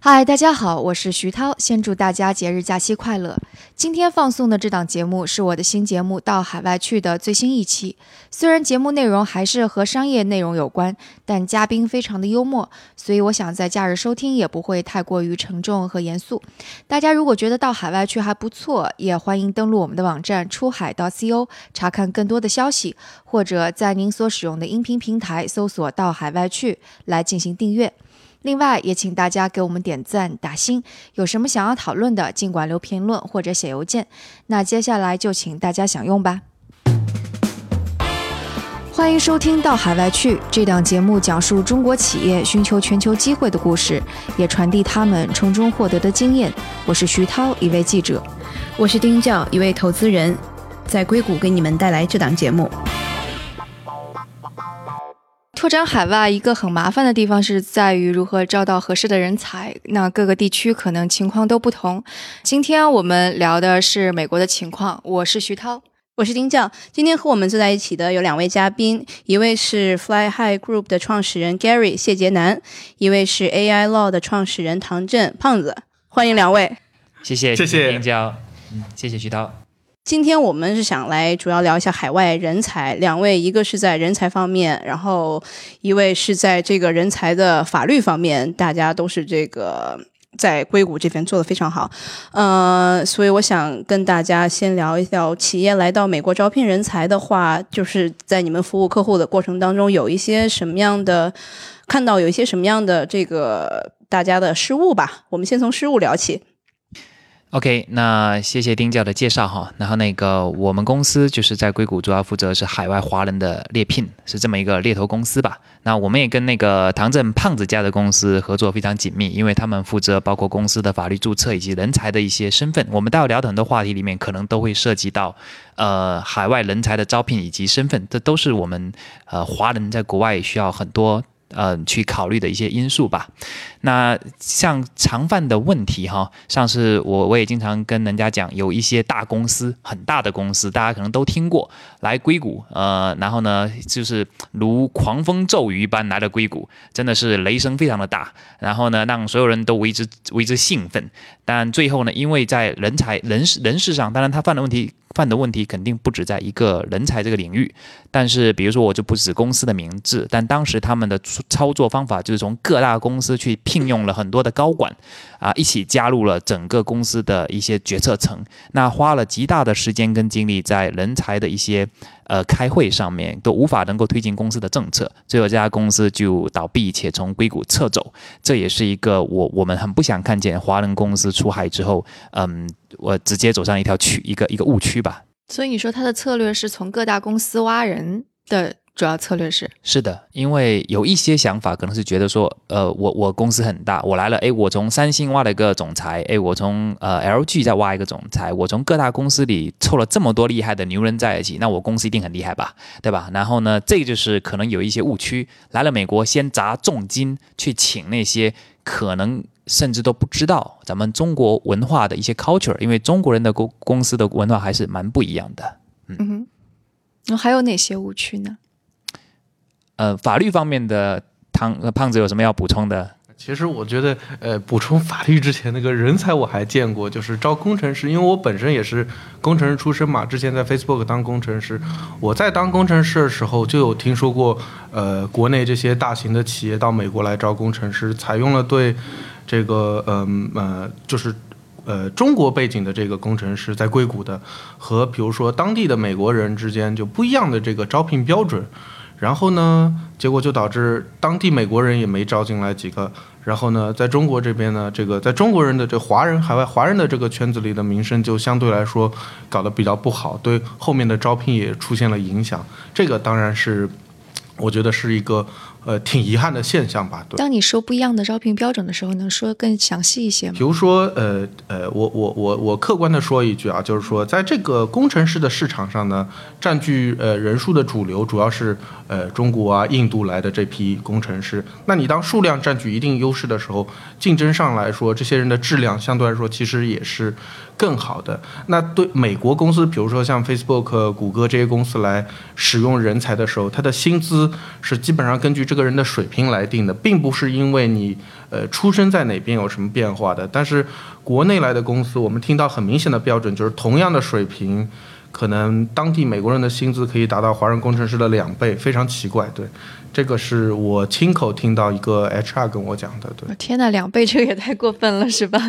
嗨，大家好，我是徐涛。先祝大家节日假期快乐。今天放送的这档节目是我的新节目《到海外去》的最新一期。虽然节目内容还是和商业内容有关，但嘉宾非常的幽默，所以我想在假日收听也不会太过于沉重和严肃。大家如果觉得到海外去还不错，也欢迎登录我们的网站出海到 co 查看更多的消息，或者在您所使用的音频平台搜索“到海外去”来进行订阅。另外，也请大家给我们点赞、打星。有什么想要讨论的，尽管留评论或者写邮件。那接下来就请大家享用吧。欢迎收听到海外去这档节目，讲述中国企业寻求全球机会的故事，也传递他们从中获得的经验。我是徐涛，一位记者；我是丁教，一位投资人，在硅谷给你们带来这档节目。拓展海外一个很麻烦的地方是在于如何招到合适的人才。那各个地区可能情况都不同。今天我们聊的是美国的情况。我是徐涛，我是丁教。今天和我们坐在一起的有两位嘉宾，一位是 Fly High Group 的创始人 Gary 谢杰南，一位是 AI Law 的创始人唐振胖子。欢迎两位。谢谢谢谢丁教，嗯，谢谢徐涛。今天我们是想来主要聊一下海外人才，两位一个是在人才方面，然后一位是在这个人才的法律方面，大家都是这个在硅谷这边做的非常好，呃，所以我想跟大家先聊一聊，企业来到美国招聘人才的话，就是在你们服务客户的过程当中，有一些什么样的看到有一些什么样的这个大家的失误吧？我们先从失误聊起。OK，那谢谢丁教的介绍哈。然后那个我们公司就是在硅谷主要负责是海外华人的猎聘，是这么一个猎头公司吧。那我们也跟那个唐振胖子家的公司合作非常紧密，因为他们负责包括公司的法律注册以及人才的一些身份。我们待会聊的很多话题里面，可能都会涉及到呃海外人才的招聘以及身份，这都是我们呃华人在国外需要很多。呃，去考虑的一些因素吧。那像常犯的问题哈，像是我我也经常跟人家讲，有一些大公司，很大的公司，大家可能都听过，来硅谷，呃，然后呢，就是如狂风骤雨般来了硅谷，真的是雷声非常的大，然后呢，让所有人都为之为之兴奋。但最后呢，因为在人才人事人事上，当然他犯的问题。犯的问题肯定不止在一个人才这个领域，但是比如说我就不指公司的名字，但当时他们的操作方法就是从各大公司去聘用了很多的高管，啊，一起加入了整个公司的一些决策层，那花了极大的时间跟精力在人才的一些呃开会上面，都无法能够推进公司的政策，最后这家公司就倒闭且从硅谷撤走，这也是一个我我们很不想看见华人公司出海之后，嗯。我直接走上一条曲，一个一个误区吧。所以你说他的策略是从各大公司挖人的主要策略是？是的，因为有一些想法可能是觉得说，呃，我我公司很大，我来了，诶，我从三星挖了一个总裁，诶，我从呃 LG 再挖一个总裁，我从各大公司里凑了这么多厉害的牛人在一起，那我公司一定很厉害吧，对吧？然后呢，这就是可能有一些误区，来了美国先砸重金去请那些可能。甚至都不知道咱们中国文化的一些 culture，因为中国人的公公司的文化还是蛮不一样的。嗯哼，那还有哪些误区呢？呃，法律方面的，汤胖子有什么要补充的？其实我觉得，呃，补充法律之前那个人才我还见过，就是招工程师，因为我本身也是工程师出身嘛，之前在 Facebook 当工程师，我在当工程师的时候就有听说过，呃，国内这些大型的企业到美国来招工程师，采用了对。这个嗯呃就是呃中国背景的这个工程师在硅谷的和比如说当地的美国人之间就不一样的这个招聘标准，然后呢，结果就导致当地美国人也没招进来几个，然后呢，在中国这边呢，这个在中国人的这华人海外华人的这个圈子里的名声就相对来说搞得比较不好，对后面的招聘也出现了影响，这个当然是我觉得是一个。呃，挺遗憾的现象吧。当你说不一样的招聘标准的时候，能说更详细一些吗？比如说，呃呃，我我我我客观的说一句啊，就是说，在这个工程师的市场上呢，占据呃人数的主流主要是呃中国啊、印度来的这批工程师。那你当数量占据一定优势的时候，竞争上来说，这些人的质量相对来说其实也是更好的。那对美国公司，比如说像 Facebook、谷歌这些公司来使用人才的时候，他的薪资是基本上根据这个人的水平来定的，并不是因为你呃出生在哪边有什么变化的。但是国内来的公司，我们听到很明显的标准就是同样的水平，可能当地美国人的薪资可以达到华人工程师的两倍，非常奇怪。对，这个是我亲口听到一个 HR 跟我讲的。对，天呐，两倍这个也太过分了，是吧？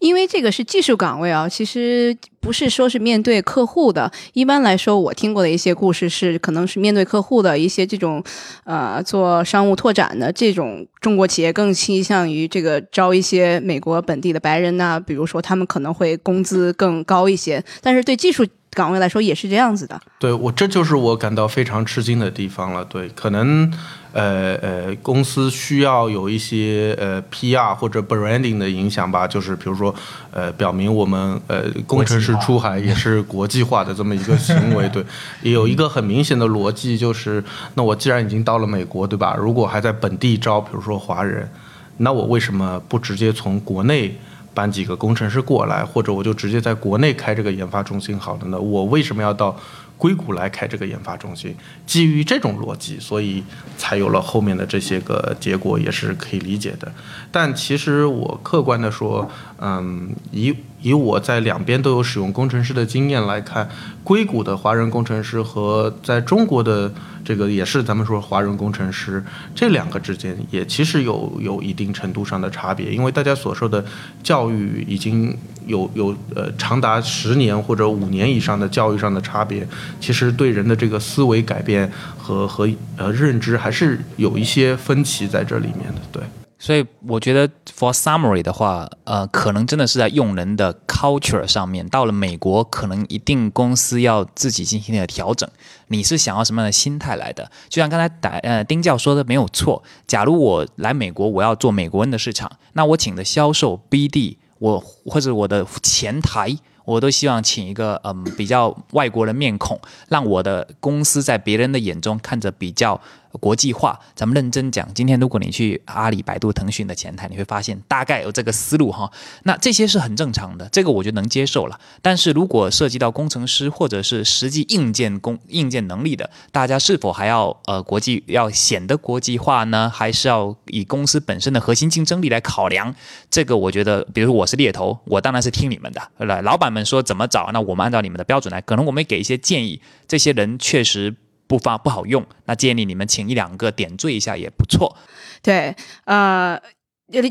因为这个是技术岗位啊，其实不是说是面对客户的。一般来说，我听过的一些故事是，可能是面对客户的一些这种，呃，做商务拓展的这种中国企业更倾向于这个招一些美国本地的白人呐，比如说他们可能会工资更高一些。但是对技术岗位来说也是这样子的。对我，这就是我感到非常吃惊的地方了。对，可能。呃呃，公司需要有一些呃 PR 或者 branding 的影响吧，就是比如说，呃，表明我们呃工程师出海也是 国际化的这么一个行为，对，也有一个很明显的逻辑，就是那我既然已经到了美国，对吧？如果还在本地招，比如说华人，那我为什么不直接从国内搬几个工程师过来，或者我就直接在国内开这个研发中心好了呢？我为什么要到？硅谷来开这个研发中心，基于这种逻辑，所以才有了后面的这些个结果，也是可以理解的。但其实我客观的说，嗯，以以我在两边都有使用工程师的经验来看，硅谷的华人工程师和在中国的。这个也是咱们说华人工程师这两个之间也其实有有一定程度上的差别，因为大家所受的教育已经有有呃长达十年或者五年以上的教育上的差别，其实对人的这个思维改变和和呃认知还是有一些分歧在这里面的，对。所以我觉得，for summary 的话，呃，可能真的是在用人的 culture 上面。到了美国，可能一定公司要自己进行一个调整。你是想要什么样的心态来的？就像刚才打呃丁教说的没有错。假如我来美国，我要做美国人的市场，那我请的销售 BD，我或者我的前台，我都希望请一个嗯比较外国人面孔，让我的公司在别人的眼中看着比较。国际化，咱们认真讲。今天如果你去阿里、百度、腾讯的前台，你会发现大概有这个思路哈。那这些是很正常的，这个我就能接受了。但是如果涉及到工程师或者是实际硬件工硬件能力的，大家是否还要呃国际要显得国际化呢？还是要以公司本身的核心竞争力来考量？这个我觉得，比如说我是猎头，我当然是听你们的。来，老板们说怎么找，那我们按照你们的标准来。可能我们给一些建议，这些人确实。不发不好用，那建议你们请一两个点缀一下也不错。对，呃，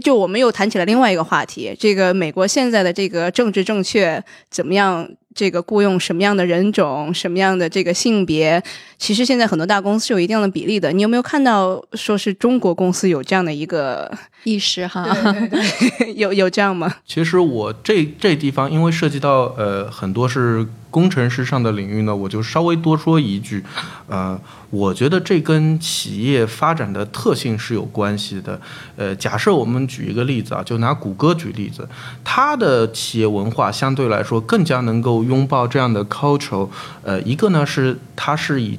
就我们又谈起了另外一个话题，这个美国现在的这个政治正确怎么样？这个雇佣什么样的人种，什么样的这个性别，其实现在很多大公司是有一定的比例的。你有没有看到说是中国公司有这样的一个意识哈？有有这样吗？其实我这这地方因为涉及到呃很多是。工程师上的领域呢，我就稍微多说一句，呃，我觉得这跟企业发展的特性是有关系的。呃，假设我们举一个例子啊，就拿谷歌举例子，它的企业文化相对来说更加能够拥抱这样的 culture。呃，一个呢是它是以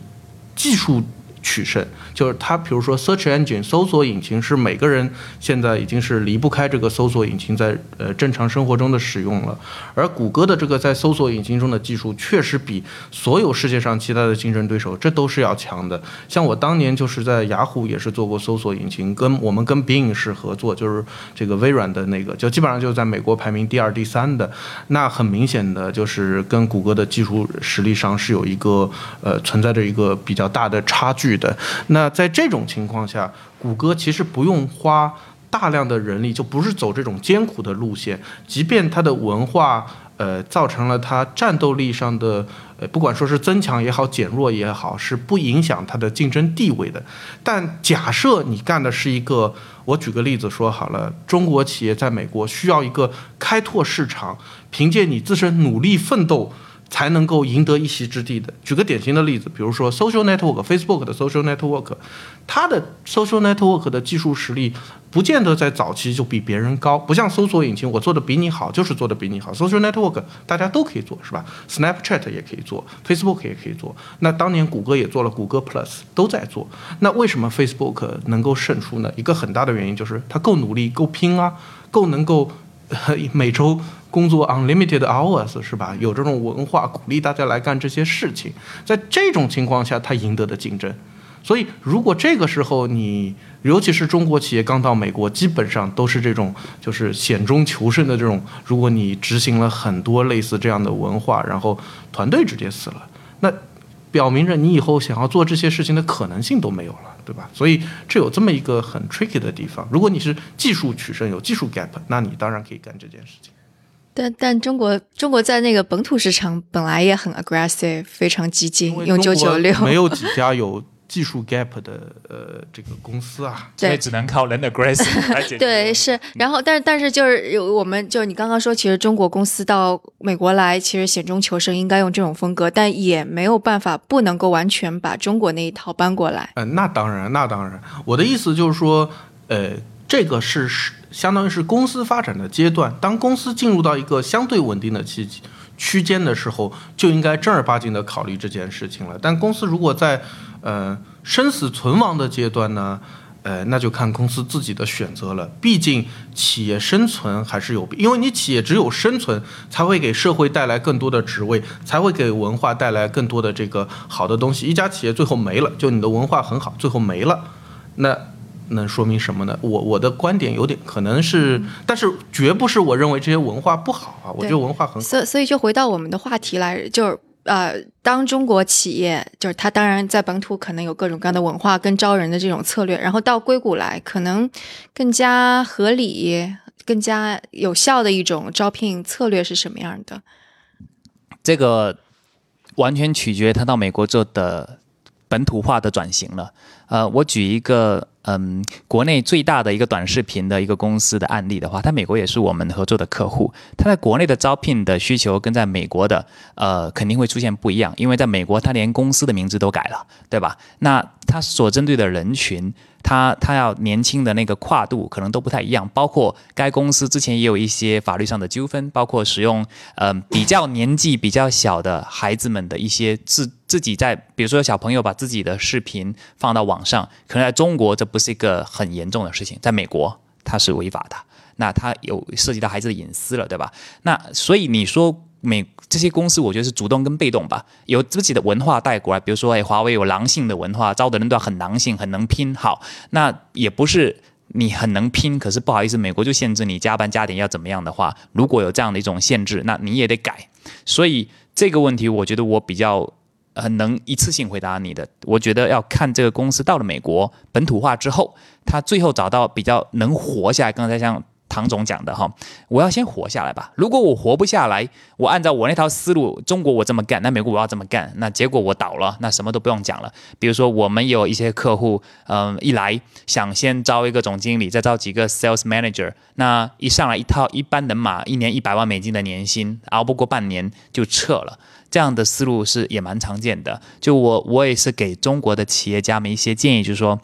技术。取胜就是它，比如说 search engine 搜索引擎是每个人现在已经是离不开这个搜索引擎在呃正常生活中的使用了。而谷歌的这个在搜索引擎中的技术确实比所有世界上其他的竞争对手这都是要强的。像我当年就是在雅虎也是做过搜索引擎，跟我们跟 Bing 是合作，就是这个微软的那个，就基本上就是在美国排名第二、第三的。那很明显的就是跟谷歌的技术实力上是有一个呃存在着一个比较大的差距。的那那在这种情况下，谷歌其实不用花大量的人力，就不是走这种艰苦的路线。即便它的文化呃造成了它战斗力上的呃不管说是增强也好减弱也好，是不影响它的竞争地位的。但假设你干的是一个，我举个例子说好了，中国企业在美国需要一个开拓市场，凭借你自身努力奋斗。才能够赢得一席之地的。举个典型的例子，比如说 social network，Facebook 的 social network，它的 social network 的技术实力不见得在早期就比别人高，不像搜索引擎，我做的比你好，就是做的比你好。social network 大家都可以做，是吧？Snapchat 也可以做，Facebook 也可以做。那当年谷歌也做了，谷歌 Plus 都在做。那为什么 Facebook 能够胜出呢？一个很大的原因就是它够努力、够拼啊，够能够每周。工作 unlimited hours 是吧？有这种文化鼓励大家来干这些事情，在这种情况下，他赢得的竞争。所以如果这个时候你，尤其是中国企业刚到美国，基本上都是这种就是险中求胜的这种，如果你执行了很多类似这样的文化，然后团队直接死了，那表明着你以后想要做这些事情的可能性都没有了，对吧？所以这有这么一个很 tricky 的地方。如果你是技术取胜，有技术 gap，那你当然可以干这件事情。但但中国中国在那个本土市场本来也很 aggressive，非常激进，用九九六，没有几家有技术 gap 的呃这个公司啊，所以只能靠人的 aggressive 来解决。对，是。然后，但是但是就是有我们就你刚刚说，其实中国公司到美国来，其实险中求生，应该用这种风格，但也没有办法，不能够完全把中国那一套搬过来。呃，那当然，那当然，我的意思就是说，呃，这个是是。相当于是公司发展的阶段，当公司进入到一个相对稳定的期区间的时候，就应该正儿八经的考虑这件事情了。但公司如果在呃生死存亡的阶段呢，呃，那就看公司自己的选择了。毕竟企业生存还是有，因为你企业只有生存，才会给社会带来更多的职位，才会给文化带来更多的这个好的东西。一家企业最后没了，就你的文化很好，最后没了，那。能说明什么呢？我我的观点有点可能是，但是绝不是我认为这些文化不好啊。我觉得文化很好。所所以就回到我们的话题来，就是呃，当中国企业就是它当然在本土可能有各种各样的文化跟招人的这种策略，然后到硅谷来可能更加合理、更加有效的一种招聘策略是什么样的？这个完全取决他到美国做的本土化的转型了。呃，我举一个。嗯，国内最大的一个短视频的一个公司的案例的话，它美国也是我们合作的客户。它在国内的招聘的需求跟在美国的，呃，肯定会出现不一样，因为在美国，它连公司的名字都改了，对吧？那它所针对的人群。他他要年轻的那个跨度可能都不太一样，包括该公司之前也有一些法律上的纠纷，包括使用呃比较年纪比较小的孩子们的一些自自己在，比如说小朋友把自己的视频放到网网上，可能在中国这不是一个很严重的事情，在美国它是违法的，那它有涉及到孩子的隐私了，对吧？那所以你说。美这些公司，我觉得是主动跟被动吧，有自己的文化带过来。比如说，哎，华为有狼性的文化，招的人都很狼性，很能拼。好，那也不是你很能拼，可是不好意思，美国就限制你加班加点要怎么样的话，如果有这样的一种限制，那你也得改。所以这个问题，我觉得我比较很能一次性回答你的。我觉得要看这个公司到了美国本土化之后，他最后找到比较能活下来。刚才像。唐总讲的哈，我要先活下来吧。如果我活不下来，我按照我那套思路，中国我这么干，那美国我要这么干，那结果我倒了，那什么都不用讲了。比如说，我们有一些客户，嗯，一来想先招一个总经理，再招几个 sales manager，那一上来一套一般人马，一年一百万美金的年薪，熬不过半年就撤了。这样的思路是也蛮常见的。就我我也是给中国的企业家们一些建议，就是说，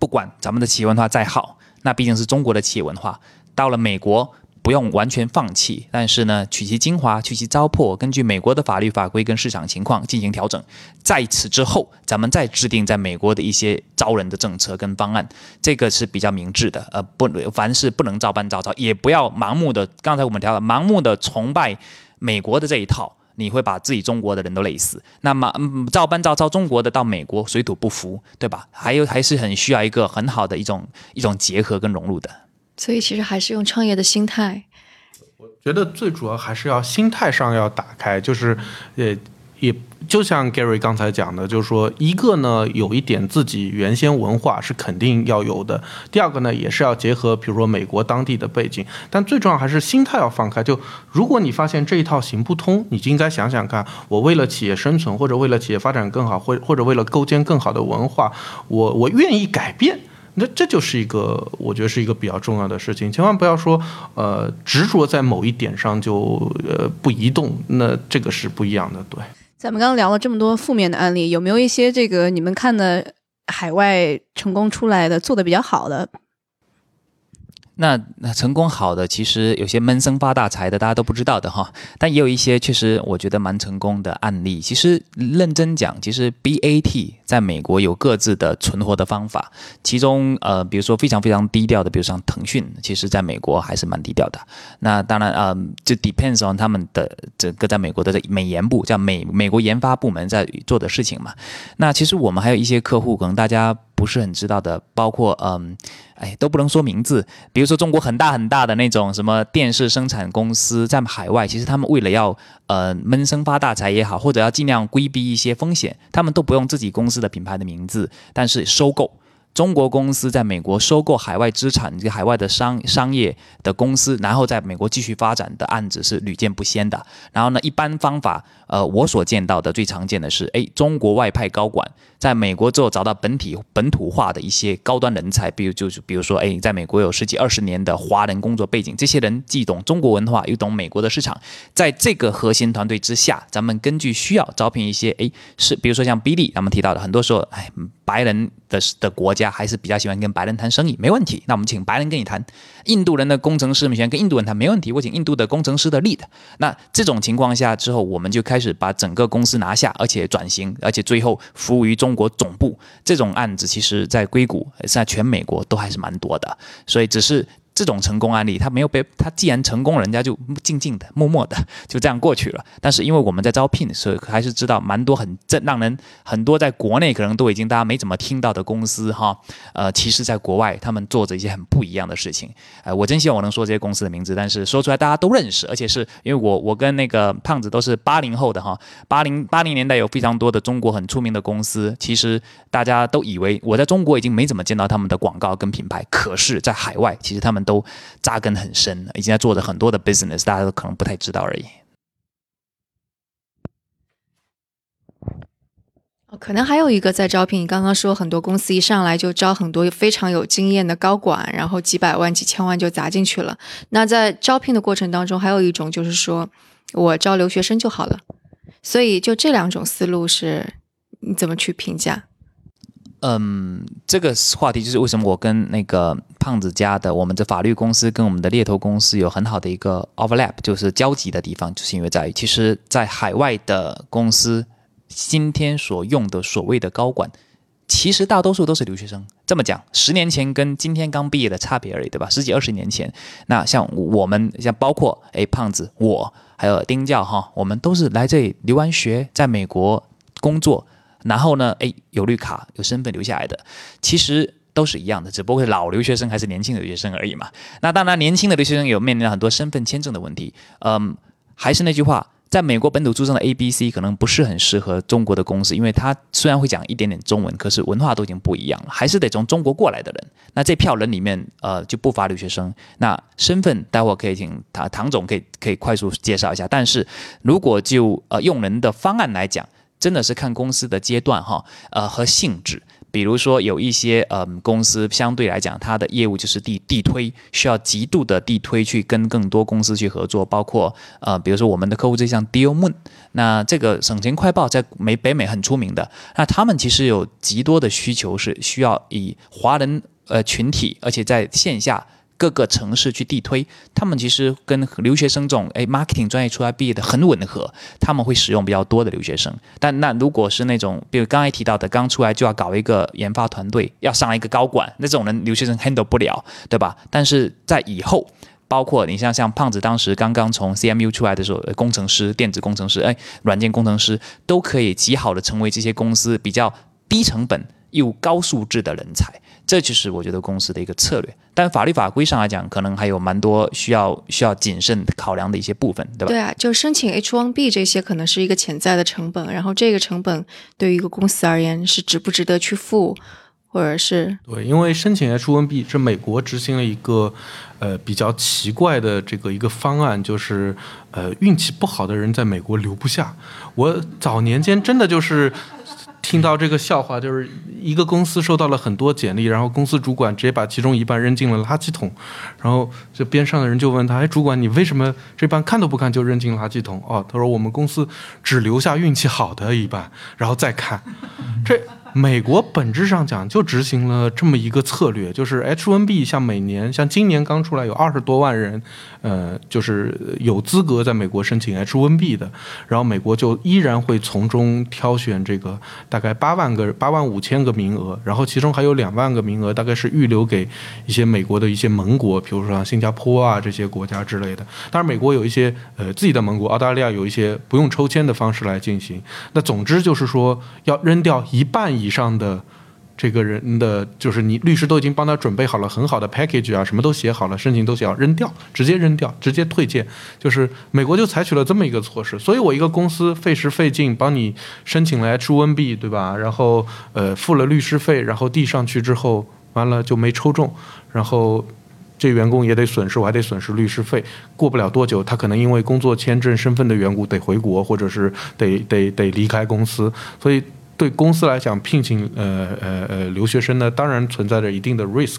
不管咱们的企业文化再好，那毕竟是中国的企业文化。到了美国，不用完全放弃，但是呢，取其精华，去其糟粕，根据美国的法律法规跟市场情况进行调整。在此之后，咱们再制定在美国的一些招人的政策跟方案，这个是比较明智的。呃，不，凡事不能照搬照抄，也不要盲目的。刚才我们聊了，盲目的崇拜美国的这一套，你会把自己中国的人都累死。那么，照搬照抄中国的到美国，水土不服，对吧？还有，还是很需要一个很好的一种一种结合跟融入的。所以其实还是用创业的心态。我觉得最主要还是要心态上要打开，就是呃，也就像 Gary 刚才讲的，就是说一个呢有一点自己原先文化是肯定要有的，第二个呢也是要结合比如说美国当地的背景，但最重要还是心态要放开。就如果你发现这一套行不通，你就应该想想看，我为了企业生存，或者为了企业发展更好，或或者为了构建更好的文化，我我愿意改变。那这就是一个，我觉得是一个比较重要的事情，千万不要说，呃，执着在某一点上就呃不移动，那这个是不一样的。对，咱们刚刚聊了这么多负面的案例，有没有一些这个你们看的海外成功出来的做的比较好的？那那成功好的，其实有些闷声发大财的，大家都不知道的哈。但也有一些确实我觉得蛮成功的案例。其实认真讲，其实 BAT 在美国有各自的存活的方法。其中呃，比如说非常非常低调的，比如像腾讯，其实在美国还是蛮低调的。那当然呃，就 depends on 他们的整个在美国的美研部，叫美美国研发部门在做的事情嘛。那其实我们还有一些客户，可能大家。不是很知道的，包括嗯，哎，都不能说名字。比如说中国很大很大的那种什么电视生产公司，在海外，其实他们为了要呃闷声发大财也好，或者要尽量规避一些风险，他们都不用自己公司的品牌的名字，但是收购。中国公司在美国收购海外资产，这海外的商商业的公司，然后在美国继续发展的案子是屡见不鲜的。然后呢，一般方法，呃，我所见到的最常见的是，哎，中国外派高管在美国之后找到本体本土化的一些高端人才，比如就是比如说，哎，在美国有十几二十年的华人工作背景，这些人既懂中国文化又懂美国的市场，在这个核心团队之下，咱们根据需要招聘一些，哎，是比如说像 B 利，咱们提到的，很多时候，哎，白人的的国家还是比较喜欢跟白人谈生意，没问题。那我们请白人跟你谈。印度人的工程师们喜欢跟印度人谈，没问题。我请印度的工程师的 lead。那这种情况下之后，我们就开始把整个公司拿下，而且转型，而且最后服务于中国总部。这种案子其实，在硅谷，在全美国都还是蛮多的。所以只是。这种成功案例，他没有被他既然成功，人家就静静的、默默的 就这样过去了。但是因为我们在招聘，所以还是知道蛮多很正让人很多在国内可能都已经大家没怎么听到的公司哈。呃，其实在国外他们做着一些很不一样的事情。呃，我真希望我能说这些公司的名字，但是说出来大家都认识，而且是因为我我跟那个胖子都是八零后的哈。八零八零年代有非常多的中国很出名的公司，其实大家都以为我在中国已经没怎么见到他们的广告跟品牌，可是在海外其实他们都都扎根很深，已经在做着很多的 business，大家都可能不太知道而已。可能还有一个在招聘。你刚刚说很多公司一上来就招很多非常有经验的高管，然后几百万、几千万就砸进去了。那在招聘的过程当中，还有一种就是说我招留学生就好了。所以就这两种思路是你怎么去评价？嗯，这个话题就是为什么我跟那个胖子家的我们的法律公司跟我们的猎头公司有很好的一个 overlap，就是交集的地方，就是因为在于，其实，在海外的公司今天所用的所谓的高管，其实大多数都是留学生。这么讲，十年前跟今天刚毕业的差别而已，对吧？十几二十年前，那像我们，像包括哎胖子，我还有丁教哈，我们都是来这里留完学，在美国工作。然后呢？哎，有绿卡、有身份留下来的，其实都是一样的，只不过是老留学生还是年轻的留学生而已嘛。那当然，年轻的留学生有面临很多身份签证的问题。嗯，还是那句话，在美国本土出生的 A、B、C 可能不是很适合中国的公司，因为他虽然会讲一点点中文，可是文化都已经不一样了，还是得从中国过来的人。那这票人里面，呃，就不乏留学生。那身份待会可以请唐唐总可以可以快速介绍一下。但是如果就呃用人的方案来讲，真的是看公司的阶段哈，呃和性质，比如说有一些呃公司相对来讲，它的业务就是地地推，需要极度的地推去跟更多公司去合作，包括呃比如说我们的客户就像 Deal Moon，那这个省钱快报在美北美很出名的，那他们其实有极多的需求是需要以华人呃群体，而且在线下。各个城市去地推，他们其实跟留学生这种哎 marketing 专业出来毕业的很吻合，他们会使用比较多的留学生。但那如果是那种，比如刚才提到的，刚出来就要搞一个研发团队，要上一个高管，那这种人留学生 handle 不了，对吧？但是在以后，包括你像像胖子当时刚刚从 CMU 出来的时候，工程师、电子工程师、哎软件工程师，都可以极好的成为这些公司比较低成本又高素质的人才。这就是我觉得公司的一个策略，但法律法规上来讲，可能还有蛮多需要需要谨慎考量的一些部分，对吧？对啊，就申请 H1B 这些可能是一个潜在的成本，然后这个成本对于一个公司而言是值不值得去付，或者是对，因为申请 H1B 是美国执行了一个呃比较奇怪的这个一个方案，就是呃运气不好的人在美国留不下。我早年间真的就是。听到这个笑话，就是一个公司收到了很多简历，然后公司主管直接把其中一半扔进了垃圾桶，然后这边上的人就问他：“哎，主管，你为什么这半看都不看就扔进垃圾桶？”哦，他说：“我们公司只留下运气好的一半，然后再看。”这美国本质上讲就执行了这么一个策略，就是 H1B 像每年像今年刚出来有二十多万人，呃，就是有资格在美国申请 H1B 的，然后美国就依然会从中挑选这个大概八万个八万五千个名额，然后其中还有两万个名额大概是预留给一些美国的一些盟国，比如说像新加坡啊这些国家之类的。当然，美国有一些呃自己的盟国，澳大利亚有一些不用抽签的方式来进行。那总之就是说要扔掉一半以上的这个人的，就是你律师都已经帮他准备好了很好的 package 啊，什么都写好了，申请都写好，扔掉，直接扔掉，直接退件。就是美国就采取了这么一个措施，所以我一个公司费时费劲帮你申请了 H1B，对吧？然后呃付了律师费，然后递上去之后，完了就没抽中，然后。这员工也得损失，我还得损失律师费。过不了多久，他可能因为工作签证身份的缘故得回国，或者是得得得离开公司。所以对公司来讲，聘请呃呃呃留学生呢，当然存在着一定的 risk。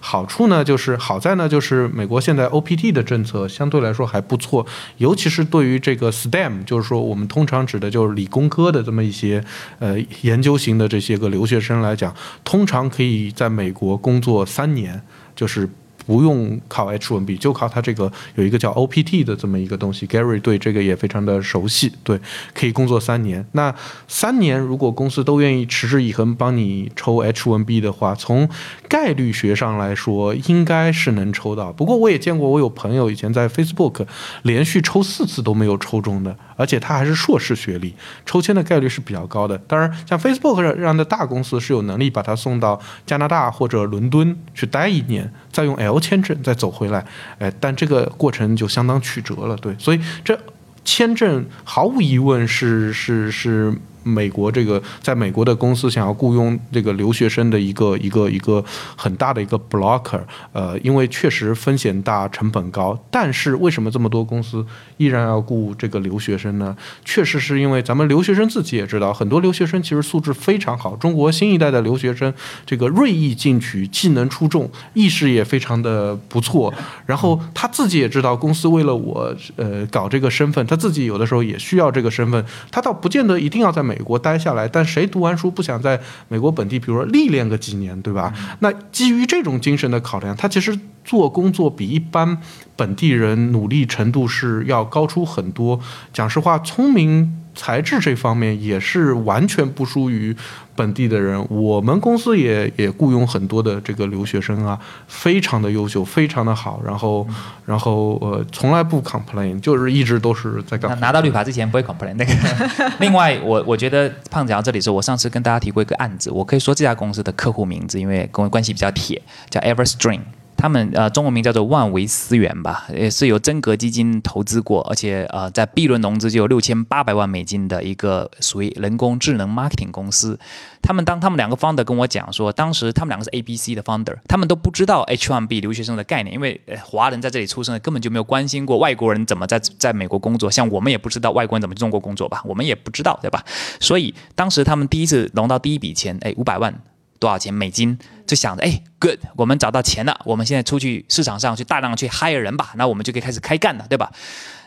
好处呢，就是好在呢，就是美国现在 OPT 的政策相对来说还不错，尤其是对于这个 STEM，就是说我们通常指的就是理工科的这么一些呃研究型的这些个留学生来讲，通常可以在美国工作三年，就是。不用考 H1B，就靠他这个有一个叫 OPT 的这么一个东西。Gary 对这个也非常的熟悉，对，可以工作三年。那三年如果公司都愿意持之以恒帮你抽 H1B 的话，从概率学上来说，应该是能抽到。不过我也见过，我有朋友以前在 Facebook 连续抽四次都没有抽中的，而且他还是硕士学历，抽签的概率是比较高的。当然，像 Facebook 这样的大公司是有能力把他送到加拿大或者伦敦去待一年，再用 L。签证再走回来，哎，但这个过程就相当曲折了，对，所以这签证毫无疑问是是是。美国这个在美国的公司想要雇佣这个留学生的一个一个一个很大的一个 blocker，呃，因为确实风险大、成本高。但是为什么这么多公司依然要雇这个留学生呢？确实是因为咱们留学生自己也知道，很多留学生其实素质非常好。中国新一代的留学生这个锐意进取、技能出众、意识也非常的不错。然后他自己也知道，公司为了我呃搞这个身份，他自己有的时候也需要这个身份。他倒不见得一定要在美。美国待下来，但谁读完书不想在美国本地，比如说历练个几年，对吧？那基于这种精神的考量，他其实做工作比一般本地人努力程度是要高出很多。讲实话，聪明。材质这方面也是完全不输于本地的人。我们公司也也雇佣很多的这个留学生啊，非常的优秀，非常的好。然后，然后呃，从来不 complain，就是一直都是在干。拿到绿卡之前不会 complain 那个。另外，我我觉得胖子讲到这里时候，我上次跟大家提过一个案子，我可以说这家公司的客户名字，因为跟我关系比较铁，叫 Everstring。他们呃，中文名叫做万维思源吧，也是由真格基金投资过，而且呃，在 B 轮融资就有六千八百万美金的一个属于人工智能 marketing 公司。他们当他们两个 founder 跟我讲说，当时他们两个是 A B C 的 founder，他们都不知道 H1B 留学生的概念，因为华人在这里出生，根本就没有关心过外国人怎么在在美国工作，像我们也不知道外国人怎么去中国工作吧，我们也不知道，对吧？所以当时他们第一次融到第一笔钱，哎，五百万。多少钱美金？就想着，哎，good，我们找到钱了，我们现在出去市场上去大量去 hire 人吧，那我们就可以开始开干了，对吧？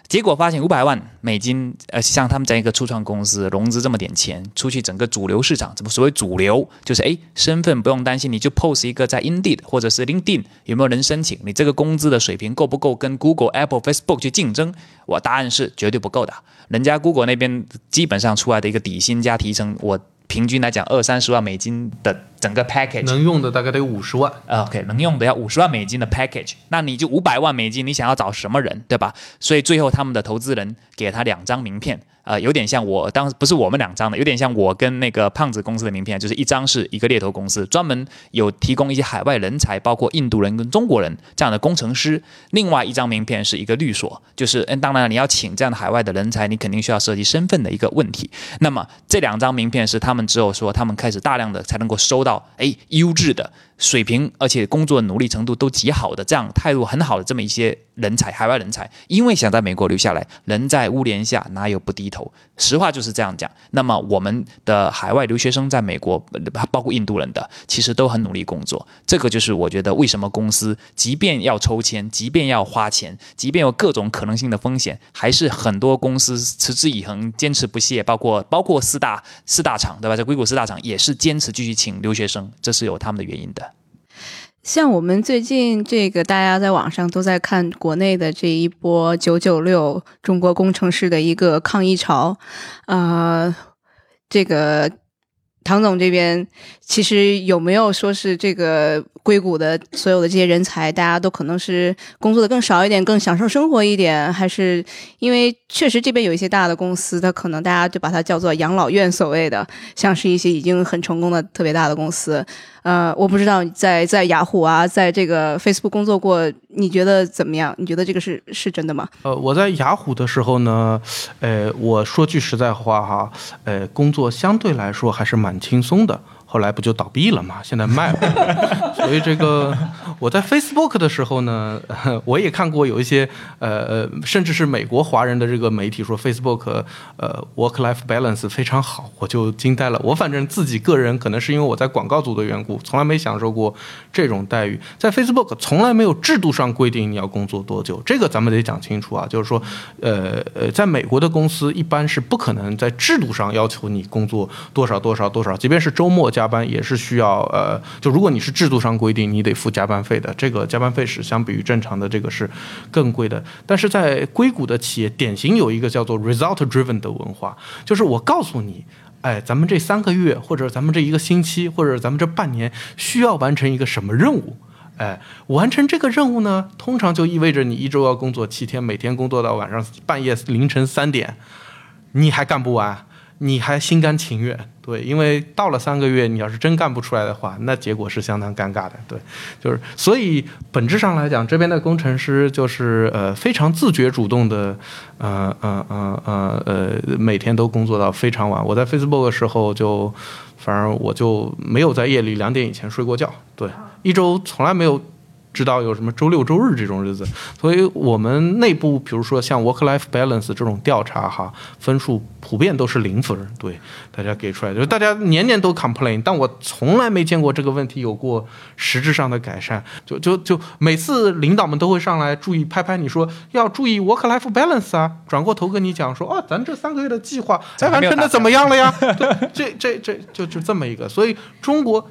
结果发现五百万美金，呃，像他们在一个初创公司融资这么点钱，出去整个主流市场，怎么所谓主流？就是哎，身份不用担心，你就 post 一个在 Indeed 或者是 LinkedIn 有没有人申请？你这个工资的水平够不够跟 Google、Apple、Facebook 去竞争？我答案是绝对不够的。人家 Google 那边基本上出来的一个底薪加提成，我。平均来讲，二三十万美金的整个 package 能用的大概得五十万。OK，能用的要五十万美金的 package，那你就五百万美金，你想要找什么人，对吧？所以最后他们的投资人给他两张名片。呃，有点像我当不是我们两张的，有点像我跟那个胖子公司的名片，就是一张是一个猎头公司，专门有提供一些海外人才，包括印度人跟中国人这样的工程师；另外一张名片是一个律所，就是嗯，当然你要请这样的海外的人才，你肯定需要涉及身份的一个问题。那么这两张名片是他们只有说他们开始大量的才能够收到哎优质的。水平，而且工作努力程度都极好的，这样态度很好的这么一些人才，海外人才，因为想在美国留下来，人在屋檐下，哪有不低头？实话就是这样讲。那么我们的海外留学生在美国，包括印度人的，其实都很努力工作。这个就是我觉得为什么公司即便要抽签，即便要花钱，即便有各种可能性的风险，还是很多公司持之以恒、坚持不懈。包括包括四大四大厂，对吧？在硅谷四大厂也是坚持继续请留学生，这是有他们的原因的。像我们最近这个，大家在网上都在看国内的这一波“九九六”中国工程师的一个抗议潮，啊，这个唐总这边其实有没有说是这个硅谷的所有的这些人才，大家都可能是工作的更少一点，更享受生活一点，还是因为确实这边有一些大的公司，它可能大家就把它叫做养老院，所谓的像是一些已经很成功的特别大的公司。呃，我不知道在在雅虎啊，在这个 Facebook 工作过，你觉得怎么样？你觉得这个是是真的吗？呃，我在雅虎的时候呢，呃，我说句实在话哈，呃，工作相对来说还是蛮轻松的。后来不就倒闭了嘛？现在卖了，所以这个我在 Facebook 的时候呢，我也看过有一些呃呃，甚至是美国华人的这个媒体说 Facebook 呃 work-life balance 非常好，我就惊呆了。我反正自己个人可能是因为我在广告组的缘故，从来没享受过这种待遇。在 Facebook 从来没有制度上规定你要工作多久，这个咱们得讲清楚啊。就是说，呃呃，在美国的公司一般是不可能在制度上要求你工作多少多少多少，即便是周末。加班也是需要，呃，就如果你是制度上规定你得付加班费费的，这个加班费是相比于正常的这个是更贵的。但是在硅谷的企业，典型有一个叫做 result driven 的文化，就是我告诉你，哎，咱们这三个月，或者咱们这一个星期，或者咱们这半年需要完成一个什么任务，哎，完成这个任务呢，通常就意味着你一周要工作七天，每天工作到晚上半夜凌晨三点，你还干不完。你还心甘情愿，对，因为到了三个月，你要是真干不出来的话，那结果是相当尴尬的，对，就是所以本质上来讲，这边的工程师就是呃非常自觉主动的，呃呃呃呃呃每天都工作到非常晚。我在 Facebook 的时候就，反正我就没有在夜里两点以前睡过觉，对，一周从来没有。知道有什么周六周日这种日子，所以我们内部比如说像 work-life balance 这种调查哈，分数普遍都是零分。对，大家给出来就是大家年年都 complain，但我从来没见过这个问题有过实质上的改善。就就就每次领导们都会上来注意拍拍你说要注意 work-life balance 啊，转过头跟你讲说哦，咱这三个月的计划哎完成的怎么样了呀？这这这就就这么一个，所以中国。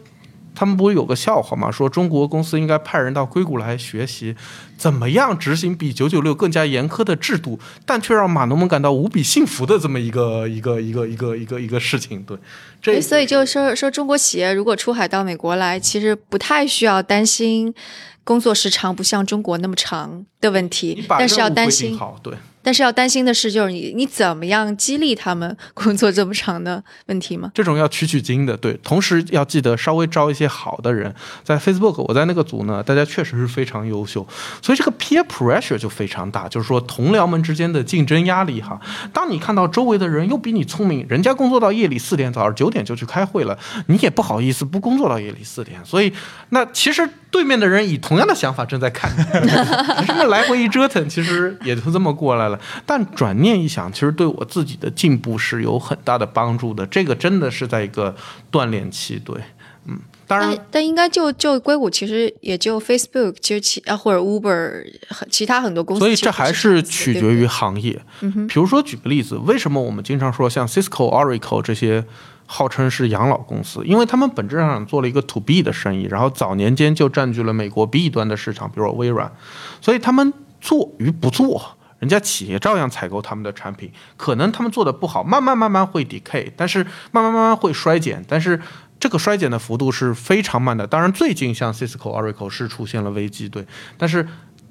他们不是有个笑话吗？说中国公司应该派人到硅谷来学习，怎么样执行比九九六更加严苛的制度，但却让码农们感到无比幸福的这么一个一个一个一个一个一个事情。对，这所以就是说说中国企业如果出海到美国来，其实不太需要担心工作时长不像中国那么长的问题，但是要担心好对。但是要担心的是，就是你你怎么样激励他们工作这么长的问题吗？这种要取取经的，对。同时要记得稍微招一些好的人。在 Facebook，我在那个组呢，大家确实是非常优秀，所以这个 peer pressure 就非常大，就是说同僚们之间的竞争压力哈。当你看到周围的人又比你聪明，人家工作到夜里四点，早上九点就去开会了，你也不好意思不工作到夜里四点。所以那其实对面的人以同样的想法正在看你，这么来回一折腾，其实也就这么过来了。但转念一想，其实对我自己的进步是有很大的帮助的。这个真的是在一个锻炼期，对，嗯，当然，但应该就就硅谷其实也就 Facebook，其实其啊或者 Uber，其他很多公司，所以这还是取决于行业。嗯哼，比如说举个例子，为什么我们经常说像 Cisco、Oracle 这些号称是养老公司？因为他们本质上做了一个 To B 的生意，然后早年间就占据了美国 B 端的市场，比如说微软，所以他们做与不做。人家企业照样采购他们的产品，可能他们做的不好，慢慢慢慢会 decay，但是慢慢慢慢会衰减，但是这个衰减的幅度是非常慢的。当然，最近像 Cisco、Oracle 是出现了危机，对，但是。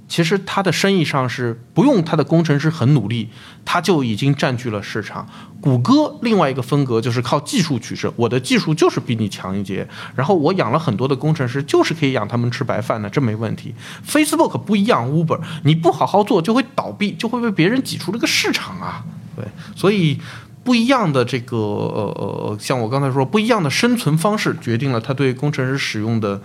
其实他的生意上是不用他的工程师很努力，他就已经占据了市场。谷歌另外一个风格就是靠技术取胜，我的技术就是比你强一截，然后我养了很多的工程师，就是可以养他们吃白饭的，这没问题。Facebook 不一样，Uber 你不好好做就会倒闭，就会被别人挤出这个市场啊。对，所以不一样的这个呃呃，像我刚才说，不一样的生存方式决定了他对工程师使用的。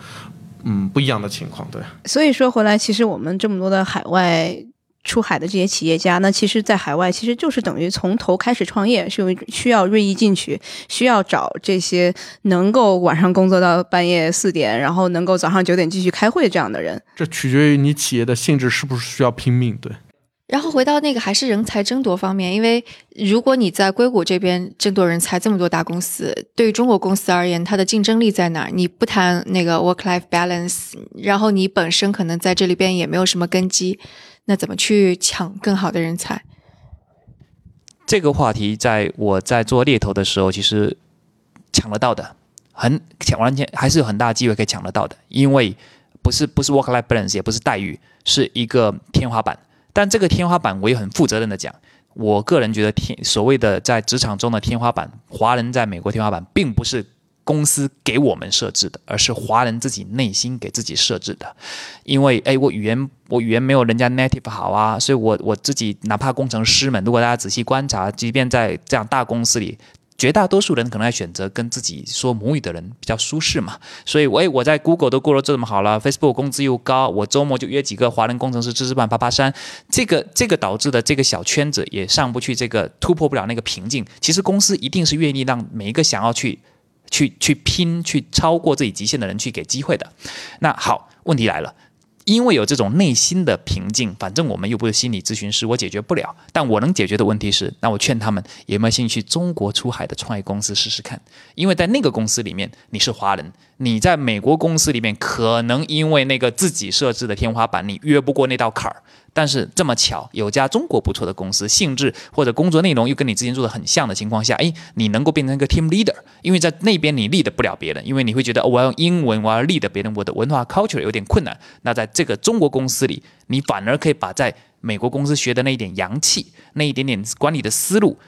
嗯不一样的情况。对，所以说回来，其实我们这么多的海外出海的这些企业家，那其实，在海外其实就是等于从头开始创业，是需要锐意进取，需要找这些能够晚上工作到半夜四点，然后能够早上九点继续开会这样的人。这取决于你企业的性质是不是需要拼命。对。然后回到那个还是人才争夺方面，因为如果你在硅谷这边争夺人才，这么多大公司，对于中国公司而言，它的竞争力在哪儿？你不谈那个 work-life balance，然后你本身可能在这里边也没有什么根基，那怎么去抢更好的人才？这个话题在我在做猎头的时候，其实抢得到的，很抢完全还是有很大机会可以抢得到的，因为不是不是 work-life balance，也不是待遇，是一个天花板。但这个天花板，我也很负责任的讲，我个人觉得天所谓的在职场中的天花板，华人在美国天花板，并不是公司给我们设置的，而是华人自己内心给自己设置的。因为，哎，我语言我语言没有人家 native 好啊，所以我我自己哪怕工程师们，如果大家仔细观察，即便在这样大公司里。绝大多数人可能还选择跟自己说母语的人比较舒适嘛，所以，我我在 Google 都过得这么好了，Facebook 工资又高，我周末就约几个华人工程师吃吃饭、爬爬山，这个这个导致的这个小圈子也上不去，这个突破不了那个瓶颈。其实公司一定是愿意让每一个想要去去去拼、去超过自己极限的人去给机会的。那好，问题来了。因为有这种内心的平静，反正我们又不是心理咨询师，我解决不了。但我能解决的问题是，那我劝他们有没有兴趣中国出海的创业公司试试看？因为在那个公司里面，你是华人。你在美国公司里面，可能因为那个自己设置的天花板，你越不过那道坎儿。但是这么巧，有家中国不错的公司，性质或者工作内容又跟你之前做的很像的情况下，哎，你能够变成一个 team leader。因为在那边你 lead 不了别人，因为你会觉得我要用英文，我要 lead 别人，我的文化 culture 有点困难。那在这个中国公司里，你反而可以把在美国公司学的那一点洋气，那一点点管理的思路。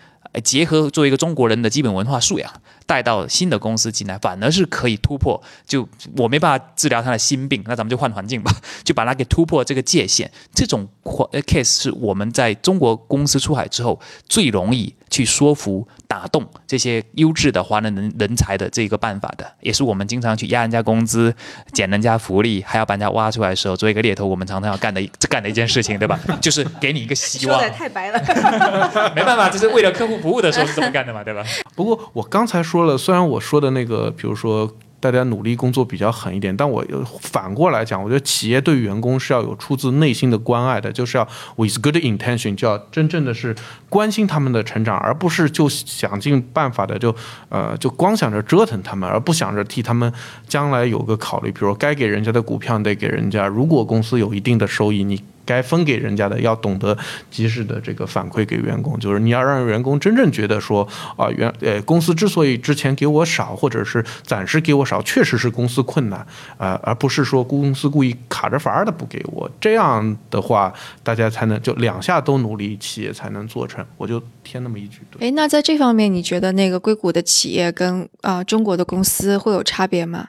结合作为一个中国人的基本文化素养，带到新的公司进来，反而是可以突破。就我没办法治疗他的心病，那咱们就换环境吧，就把它给突破这个界限。这种 case 是我们在中国公司出海之后最容易去说服、打动这些优质的华人人人才的这个办法的，也是我们经常去压人家工资、减人家福利，还要把人家挖出来的时候，作为一个猎头，我们常常要干的干的一件事情，对吧？就是给你一个希望。说的太白了，没办法，这是为了客户。服务的时候是这么干的嘛，对吧？不过我刚才说说了，虽然我说的那个，比如说大家努力工作比较狠一点，但我反过来讲，我觉得企业对员工是要有出自内心的关爱的，就是要 with good intention，就要真正的是关心他们的成长，而不是就想尽办法的就呃就光想着折腾他们，而不想着替他们将来有个考虑。比如该给人家的股票得给人家，如果公司有一定的收益，你。该分给人家的要懂得及时的这个反馈给员工，就是你要让员工真正觉得说啊，原呃公司之所以之前给我少，或者是暂时给我少，确实是公司困难啊，而不是说公司故意卡着法儿的不给我。这样的话，大家才能就两下都努力，企业才能做成。我就添那么一句。哎，那在这方面，你觉得那个硅谷的企业跟啊中国的公司会有差别吗？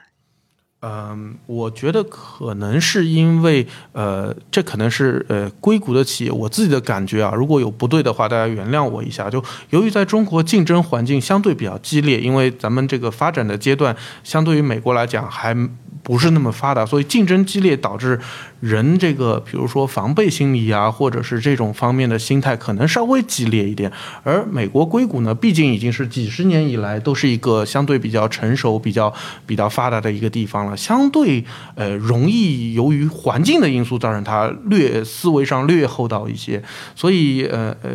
嗯，我觉得可能是因为，呃，这可能是呃硅谷的企业，我自己的感觉啊，如果有不对的话，大家原谅我一下。就由于在中国竞争环境相对比较激烈，因为咱们这个发展的阶段相对于美国来讲还。不是那么发达，所以竞争激烈导致人这个，比如说防备心理啊，或者是这种方面的心态可能稍微激烈一点。而美国硅谷呢，毕竟已经是几十年以来都是一个相对比较成熟、比较比较发达的一个地方了，相对呃容易由于环境的因素造成它略思维上略厚道一些，所以呃呃。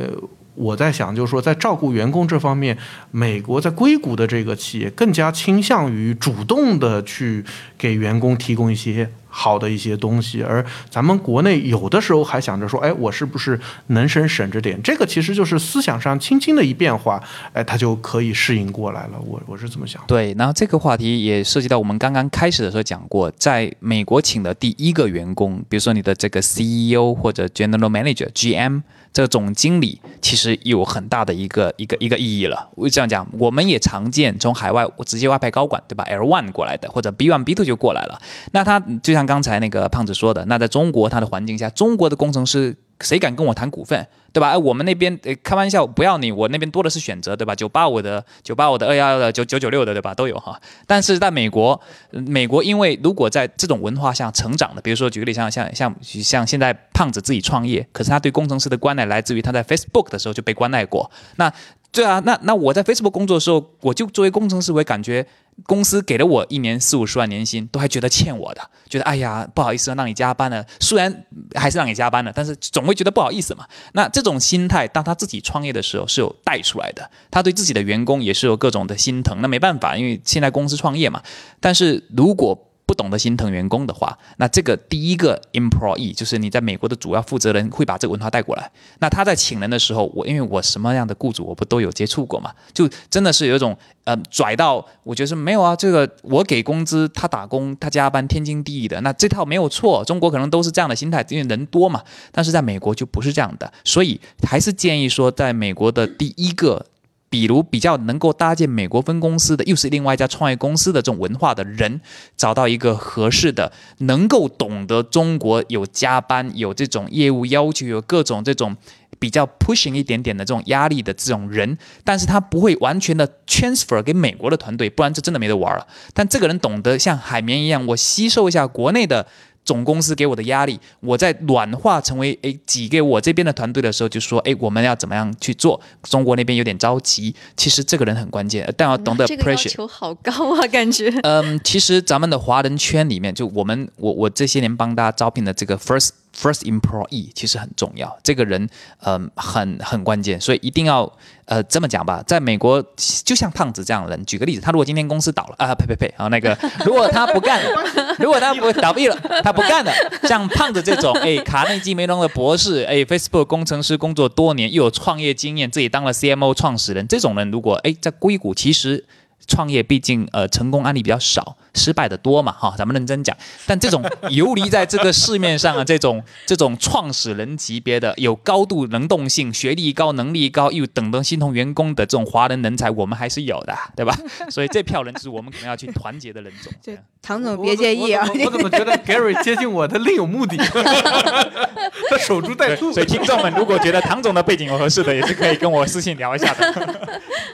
我在想，就是说，在照顾员工这方面，美国在硅谷的这个企业更加倾向于主动的去给员工提供一些好的一些东西，而咱们国内有的时候还想着说，哎，我是不是能省省着点？这个其实就是思想上轻轻的一变化，哎，他就可以适应过来了。我我是这么想。对，然后这个话题也涉及到我们刚刚开始的时候讲过，在美国请的第一个员工，比如说你的这个 CEO 或者 General Manager GM。这个总经理其实有很大的一个一个一个意义了。我这样讲，我们也常见从海外我直接外派高管，对吧？L one 过来的，或者 B one B two 就过来了。那他就像刚才那个胖子说的，那在中国他的环境下，中国的工程师。谁敢跟我谈股份？对吧？哎，我们那边开玩笑，不要你，我那边多的是选择，对吧？九八五的、九八五的、二幺幺的、九九九六的，对吧？都有哈。但是在美国，美国因为如果在这种文化下成长的，比如说举个例，像像像像现在胖子自己创业，可是他对工程师的关爱来自于他在 Facebook 的时候就被关爱过。那对啊，那那我在 Facebook 工作的时候，我就作为工程师，我也感觉公司给了我一年四五十万年薪，都还觉得欠我的，觉得哎呀不好意思让你加班了，虽然还是让你加班了，但是总会觉得不好意思嘛。那这种心态，当他自己创业的时候是有带出来的，他对自己的员工也是有各种的心疼。那没办法，因为现在公司创业嘛。但是如果不懂得心疼员工的话，那这个第一个 employee 就是你在美国的主要负责人会把这个文化带过来。那他在请人的时候，我因为我什么样的雇主我不都有接触过嘛，就真的是有一种呃拽到，我觉得是没有啊，这个我给工资，他打工，他加班，天经地义的。那这套没有错，中国可能都是这样的心态，因为人多嘛。但是在美国就不是这样的，所以还是建议说，在美国的第一个。比如比较能够搭建美国分公司的，又是另外一家创业公司的这种文化的人，找到一个合适的，能够懂得中国有加班、有这种业务要求、有各种这种比较 pushing 一点点的这种压力的这种人，但是他不会完全的 transfer 给美国的团队，不然这真的没得玩了。但这个人懂得像海绵一样，我吸收一下国内的。总公司给我的压力，我在软化成为诶挤给我这边的团队的时候，就说诶我们要怎么样去做？中国那边有点着急，其实这个人很关键，但要懂得这个要 pressure。求好高啊，感觉。嗯，其实咱们的华人圈里面，就我们我我这些年帮大家招聘的这个 first first employee 其实很重要，这个人嗯很很关键，所以一定要呃这么讲吧，在美国就像胖子这样的人，举个例子，他如果今天公司倒了啊呸呸呸，啊那个 如果他不干了，如果他不倒闭了，他不干了，像胖子这种哎卡内基梅隆的博士，哎 Facebook 工程师工作多年，又有创业经验，自己当了 CMO 创始人，这种人如果哎在硅谷其实。创业毕竟呃成功案例比较少，失败的多嘛哈，咱们认真讲。但这种 游离在这个市面上啊，这种这种创始人级别的、有高度能动性、学历高、能力高又等等心同员工的这种华人人才，我们还是有的，对吧？所以这票人是我们可能要去团结的人种。对唐总别介意啊，我我我怎么觉得 Gary 接近我的另有目的？他守株待兔。所以听众们如果觉得唐总的背景有合适的，也是可以跟我私信聊一下的，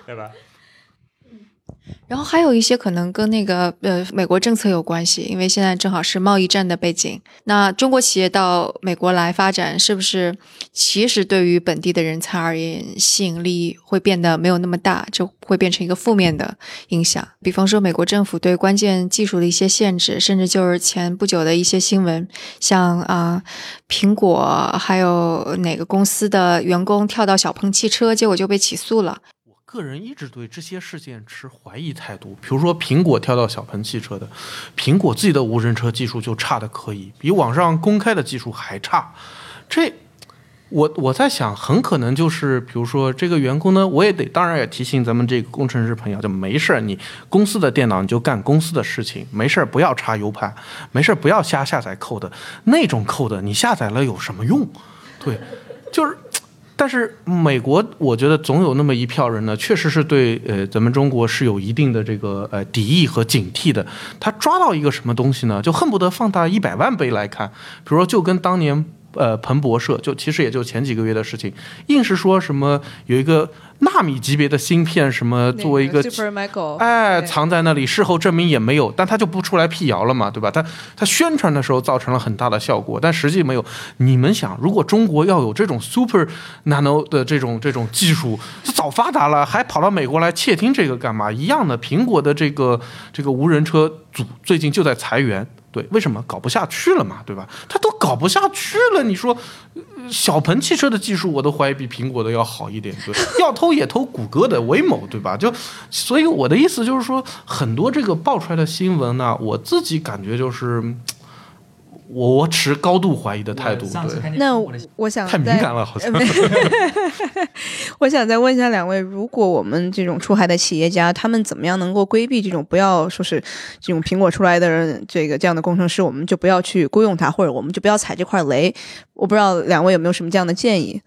对吧？然后还有一些可能跟那个呃美国政策有关系，因为现在正好是贸易战的背景。那中国企业到美国来发展，是不是其实对于本地的人才而言，吸引力会变得没有那么大，就会变成一个负面的影响？比方说，美国政府对关键技术的一些限制，甚至就是前不久的一些新闻，像啊、苹果还有哪个公司的员工跳到小鹏汽车，结果就被起诉了。个人一直对这些事件持怀疑态度。比如说，苹果跳到小鹏汽车的，苹果自己的无人车技术就差的可以，比网上公开的技术还差。这，我我在想，很可能就是，比如说这个员工呢，我也得，当然也提醒咱们这个工程师朋友，就没事儿，你公司的电脑你就干公司的事情，没事儿不要插 U 盘，没事儿不要瞎下载 code，那种 code 你下载了有什么用？对，就是。但是美国，我觉得总有那么一票人呢，确实是对呃咱们中国是有一定的这个呃敌意和警惕的。他抓到一个什么东西呢，就恨不得放大一百万倍来看。比如说，就跟当年呃彭博社，就其实也就前几个月的事情，硬是说什么有一个纳米级别的芯片，什么作为一个 Super Michael，哎，藏在那里，事后证明也没有，但他就不出来辟谣了嘛，对吧？他他宣传的时候造成了很大的效果，但实际没有。你们想，如果中国要有这种 super nano 的这种这种技术，就早发达了，还跑到美国来窃听这个干嘛？一样的，苹果的这个这个无人车组最近就在裁员。对，为什么搞不下去了嘛？对吧？他都搞不下去了，你说，小鹏汽车的技术我都怀疑比苹果的要好一点，对，要偷也偷谷歌的威猛对吧？就，所以我的意思就是说，很多这个爆出来的新闻呢，我自己感觉就是，我我持高度怀疑的态度，对，那我想太敏感了，好像。我想再问一下两位，如果我们这种出海的企业家，他们怎么样能够规避这种不要说是这种苹果出来的人，这个这样的工程师，我们就不要去雇佣他，或者我们就不要踩这块雷？我不知道两位有没有什么这样的建议？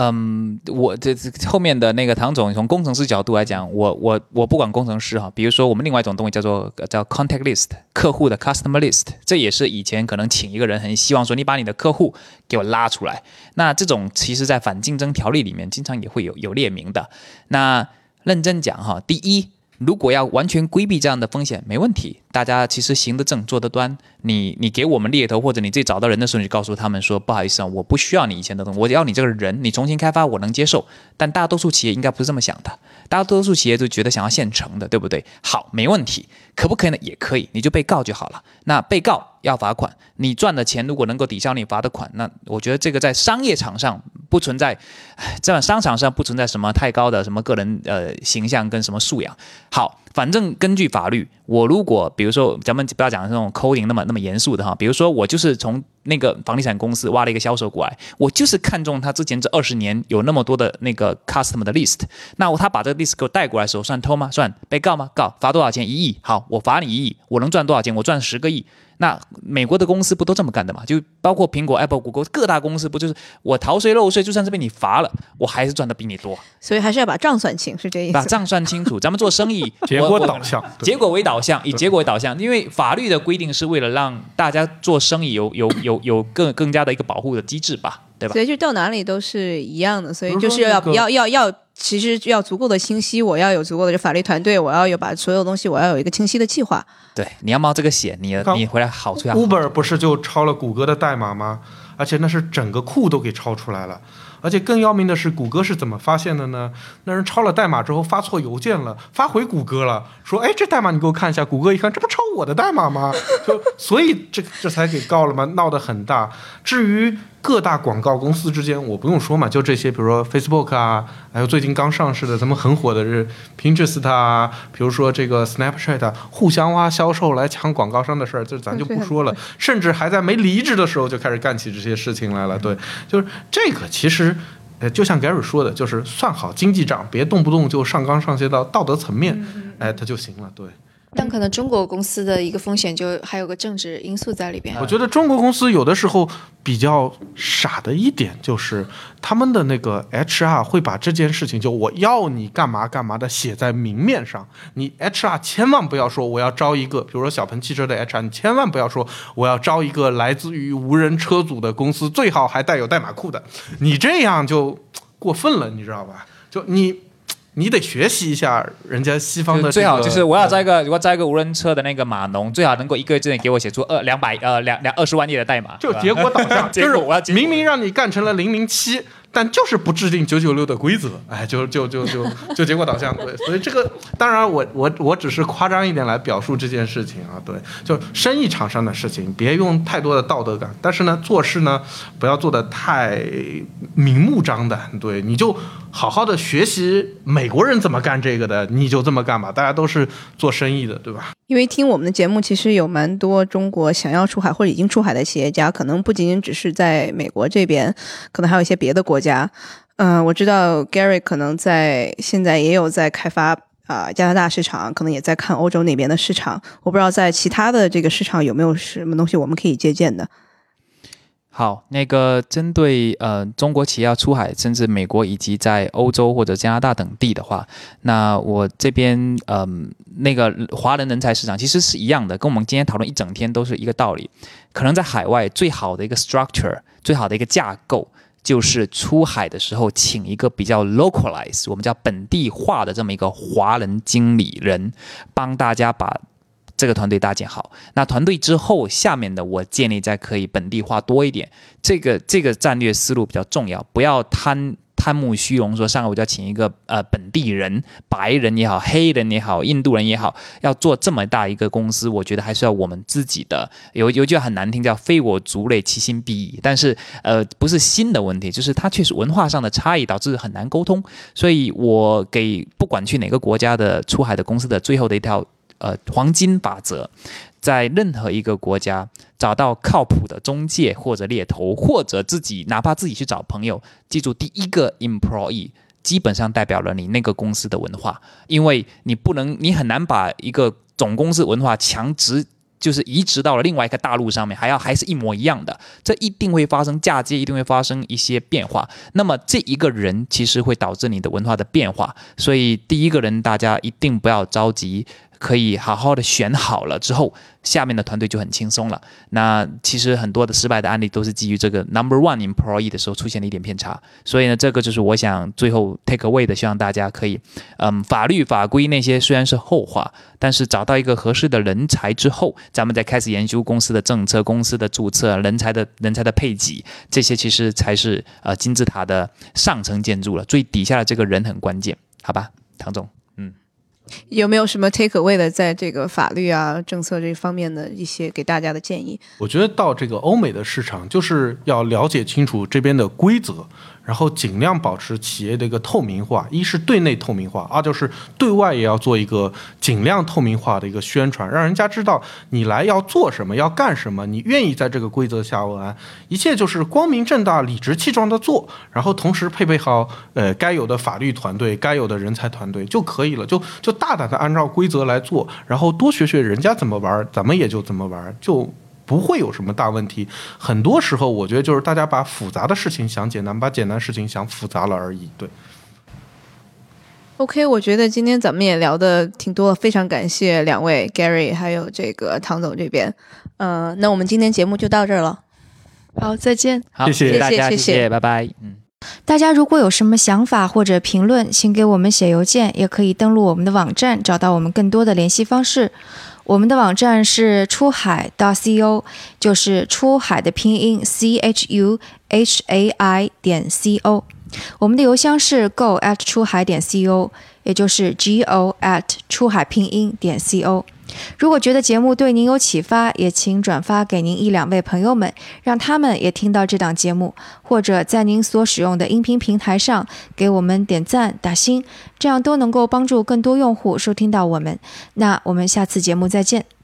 嗯，我这这后面的那个唐总从工程师角度来讲，我我我不管工程师哈，比如说我们另外一种东西叫做叫 contact list，客户的 customer list，这也是以前可能请一个人很希望说你把你的客户给我拉出来，那这种其实在反竞争条例里面经常也会有有列明的。那认真讲哈，第一。如果要完全规避这样的风险，没问题。大家其实行得正，坐得端。你你给我们猎头，或者你自己找到人的时候，你就告诉他们说：“不好意思啊，我不需要你以前的东西，我要你这个人，你重新开发，我能接受。”但大多数企业应该不是这么想的，大多数企业都觉得想要现成的，对不对？好，没问题，可不可以呢？也可以，你就被告就好了。那被告要罚款，你赚的钱如果能够抵消你罚的款，那我觉得这个在商业场上不存在，在商场上不存在什么太高的什么个人呃形象跟什么素养。好。反正根据法律，我如果比如说咱们不要讲那种 coding 那么那么严肃的哈，比如说我就是从那个房地产公司挖了一个销售过来，我就是看中他之前这二十年有那么多的那个 customer 的 list，那他把这个 list 给我带过来的时候，算偷吗？算被告吗？告罚多少钱？一亿。好，我罚你一亿，我能赚多少钱？我赚十个亿。那美国的公司不都这么干的嘛？就包括苹果、Apple、谷歌各大公司，不就是我逃税漏税，就算是被你罚了，我还是赚的比你多。所以还是要把账算清，是这意思。把账算清楚，咱们做生意，结果导向，结果为导向，以结果为导向。因为法律的规定是为了让大家做生意有有有有更更加的一个保护的机制吧，对吧？所以就到哪里都是一样的，所以就是要要要要。其实要足够的清晰，我要有足够的法律团队，我要有把所有东西，我要有一个清晰的计划。对，你要冒这个险，你你回来好处要。Uber 不是就抄了谷歌的代码吗？而且那是整个库都给抄出来了。而且更要命的是，谷歌是怎么发现的呢？那人抄了代码之后发错邮件了，发回谷歌了，说：“哎，这代码你给我看一下。”谷歌一看，这不抄我的代码吗？就所以这这才给告了吗？闹得很大。至于。各大广告公司之间，我不用说嘛，就这些，比如说 Facebook 啊，还有最近刚上市的咱们很火的是 Pinterest 啊，比如说这个 Snapchat，互相挖销售来抢广告商的事儿，这咱就不说了。甚至还在没离职的时候就开始干起这些事情来了。对，就是这个，其实，呃，就像 Gary 说的，就是算好经济账，别动不动就上纲上线到道德层面，哎，它就行了。对。但可能中国公司的一个风险就还有个政治因素在里边。我觉得中国公司有的时候比较傻的一点就是，他们的那个 HR 会把这件事情就我要你干嘛干嘛的写在明面上。你 HR 千万不要说我要招一个，比如说小鹏汽车的 HR，你千万不要说我要招一个来自于无人车组的公司，最好还带有代码库的。你这样就过分了，你知道吧？就你。你得学习一下人家西方的，最好就是我要招一个，如果招一个无人车的那个码农，最好能够一个月之内给我写出二两百呃两两二十万页的代码，就结果导向，就是我要明明让你干成了零零七。但就是不制定九九六的规则，哎，就就就就就结果导向对，所以这个当然我我我只是夸张一点来表述这件事情啊，对，就生意场上的事情，别用太多的道德感，但是呢，做事呢不要做的太明目张胆，对，你就好好的学习美国人怎么干这个的，你就这么干吧，大家都是做生意的，对吧？因为听我们的节目，其实有蛮多中国想要出海或者已经出海的企业家，可能不仅仅只是在美国这边，可能还有一些别的国家。嗯，我知道 Gary 可能在现在也有在开发啊加拿大市场，可能也在看欧洲那边的市场。我不知道在其他的这个市场有没有什么东西我们可以借鉴的。好，那个针对呃中国企业要出海，甚至美国以及在欧洲或者加拿大等地的话，那我这边嗯那个华人人才市场其实是一样的，跟我们今天讨论一整天都是一个道理。可能在海外最好的一个 structure，最好的一个架构，就是出海的时候请一个比较 localize，我们叫本地化的这么一个华人经理人，帮大家把。这个团队搭建好，那团队之后，下面的我建立在可以本地化多一点。这个这个战略思路比较重要，不要贪贪慕虚荣，说上个我就要请一个呃本地人，白人也好，黑人也好，印度人也好，要做这么大一个公司，我觉得还是要我们自己的。有有句很难听，叫非我族类，其心必异。但是呃，不是新的问题，就是它确实文化上的差异导致很难沟通。所以我给不管去哪个国家的出海的公司的最后的一条。呃，黄金法则，在任何一个国家找到靠谱的中介或者猎头，或者自己哪怕自己去找朋友，记住第一个 employee 基本上代表了你那个公司的文化，因为你不能，你很难把一个总公司文化强直就是移植到了另外一个大陆上面，还要还是一模一样的，这一定会发生嫁接，一定会发生一些变化。那么这一个人其实会导致你的文化的变化，所以第一个人大家一定不要着急。可以好好的选好了之后，下面的团队就很轻松了。那其实很多的失败的案例都是基于这个 number one employee 的时候出现了一点偏差。所以呢，这个就是我想最后 take away 的，希望大家可以，嗯，法律法规那些虽然是后话，但是找到一个合适的人才之后，咱们再开始研究公司的政策、公司的注册、人才的人才的配给，这些其实才是呃金字塔的上层建筑了。最底下的这个人很关键，好吧，唐总。有没有什么 take away 的，在这个法律啊、政策这方面的一些给大家的建议？我觉得到这个欧美的市场，就是要了解清楚这边的规则。然后尽量保持企业的一个透明化，一是对内透明化，二就是对外也要做一个尽量透明化的一个宣传，让人家知道你来要做什么，要干什么，你愿意在这个规则下玩，一切就是光明正大、理直气壮的做，然后同时配备好呃该有的法律团队、该有的人才团队就可以了，就就大胆的按照规则来做，然后多学学人家怎么玩，咱们也就怎么玩，就。不会有什么大问题。很多时候，我觉得就是大家把复杂的事情想简单，把简单事情想复杂了而已。对。OK，我觉得今天咱们也聊的挺多，非常感谢两位 Gary 还有这个唐总这边。嗯，那我们今天节目就到这儿了。好，再见。好，谢谢大家，谢谢，拜拜。嗯，大家如果有什么想法或者评论，请给我们写邮件，也可以登录我们的网站，找到我们更多的联系方式。我们的网站是出海 co，就是出海的拼音 c h u h a i 点 c o。我们的邮箱是 go at 出海点 c o，也就是 g o at 出海拼音点 c o。如果觉得节目对您有启发，也请转发给您一两位朋友们，让他们也听到这档节目，或者在您所使用的音频平台上给我们点赞打星，这样都能够帮助更多用户收听到我们。那我们下次节目再见。